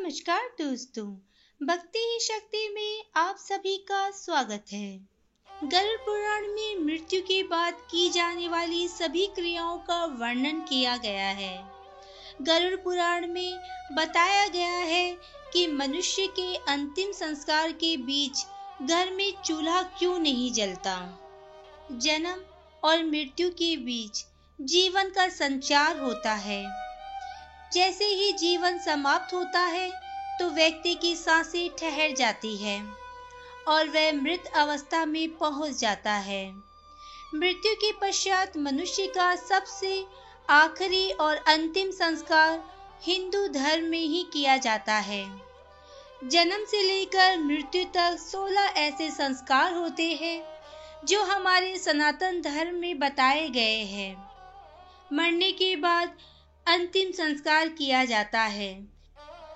नमस्कार दोस्तों, भक्ति ही शक्ति में आप सभी का स्वागत है। गरुड़ पुराण में मृत्यु के बाद की जाने वाली सभी क्रियाओं का वर्णन किया गया है। गरुड़ पुराण में बताया गया है कि मनुष्य के अंतिम संस्कार के बीच घर में चूल्हा क्यों नहीं जलता? जन्म और मृत्यु के बीच जीवन का संचार होता है। जैसे ही जीवन समाप्त होता है तो व्यक्ति की साँसें ठहर जाती है और वह मृत अवस्था में पहुँच जाता है। मृत्यु के पश्चात मनुष्य का सबसे आखिरी और अंतिम संस्कार हिंदू धर्म में ही किया जाता है। जन्म से लेकर मृत्यु तक सोलह ऐसे संस्कार होते हैं, जो हमारे सनातन धर्म में बताए गए हैं। मरने के बाद अंतिम संस्कार किया जाता है।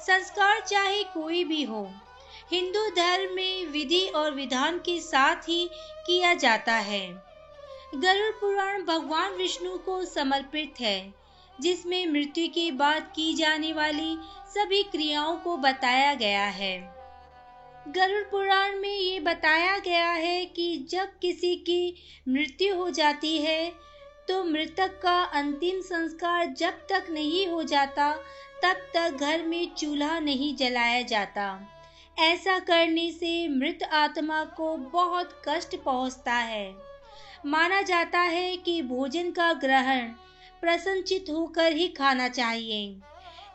संस्कार चाहे कोई भी हो, हिंदू धर्म में विधि और विधान के साथ ही किया जाता है। गरुड़ पुराण भगवान विष्णु को समर्पित है, जिसमें मृत्यु के बाद की जाने वाली सभी क्रियाओं को बताया गया है। गरुड़ पुराण में ये बताया गया है कि जब किसी की मृत्यु हो जाती है तो मृतक का अंतिम संस्कार जब तक नहीं हो जाता, तब तक घर में चूल्हा नहीं जलाया जाता। ऐसा करने से मृत आत्मा को बहुत कष्ट पहुँचता है। माना जाता है कि भोजन का ग्रहण प्रसन्नचित होकर ही खाना चाहिए।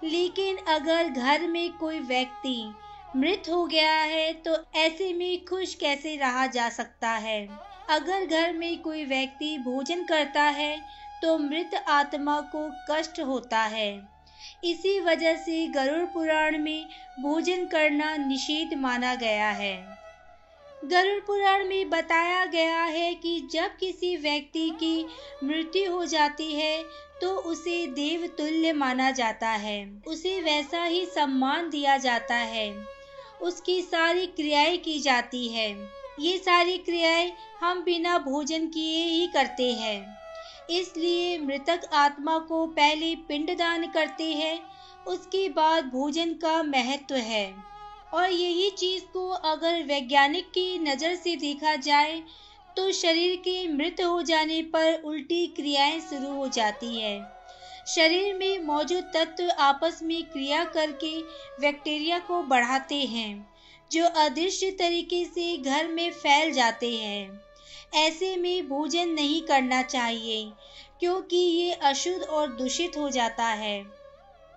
लेकिन अगर घर में कोई व्यक्ति मृत हो गया है तो ऐसे में खुश कैसे रहा जा सकता है? अगर घर में कोई व्यक्ति भोजन करता है तो मृत आत्मा को कष्ट होता है। इसी वजह से गरुड़ पुराण में भोजन करना निषेध माना गया है। गरुड़ पुराण में बताया गया है कि जब किसी व्यक्ति की मृत्यु हो जाती है तो उसे देव तुल्य माना जाता है। उसे वैसा ही सम्मान दिया जाता है। उसकी सारी क्रियाएँ की जाती है। ये सारी क्रियाएँ हम बिना भोजन किए ही करते हैं। इसलिए मृतक आत्मा को पहले पिंडदान करते हैं, उसके बाद भोजन का महत्व है। और यही चीज़ को अगर वैज्ञानिक की नज़र से देखा जाए तो शरीर के मृत हो जाने पर उल्टी क्रियाएँ शुरू हो जाती है। शरीर में मौजूद तत्व आपस में क्रिया करके बैक्टीरिया को बढ़ाते हैं। जो अदृश्य तरीके से घर में फैल जाते हैं। ऐसे में भोजन नहीं करना चाहिए, क्योंकि ये अशुद्ध और दूषित हो जाता है।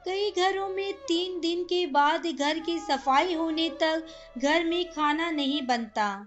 कई घरों में तीन दिन के बाद घर की सफ़ाई होने तक घर में खाना नहीं बनता।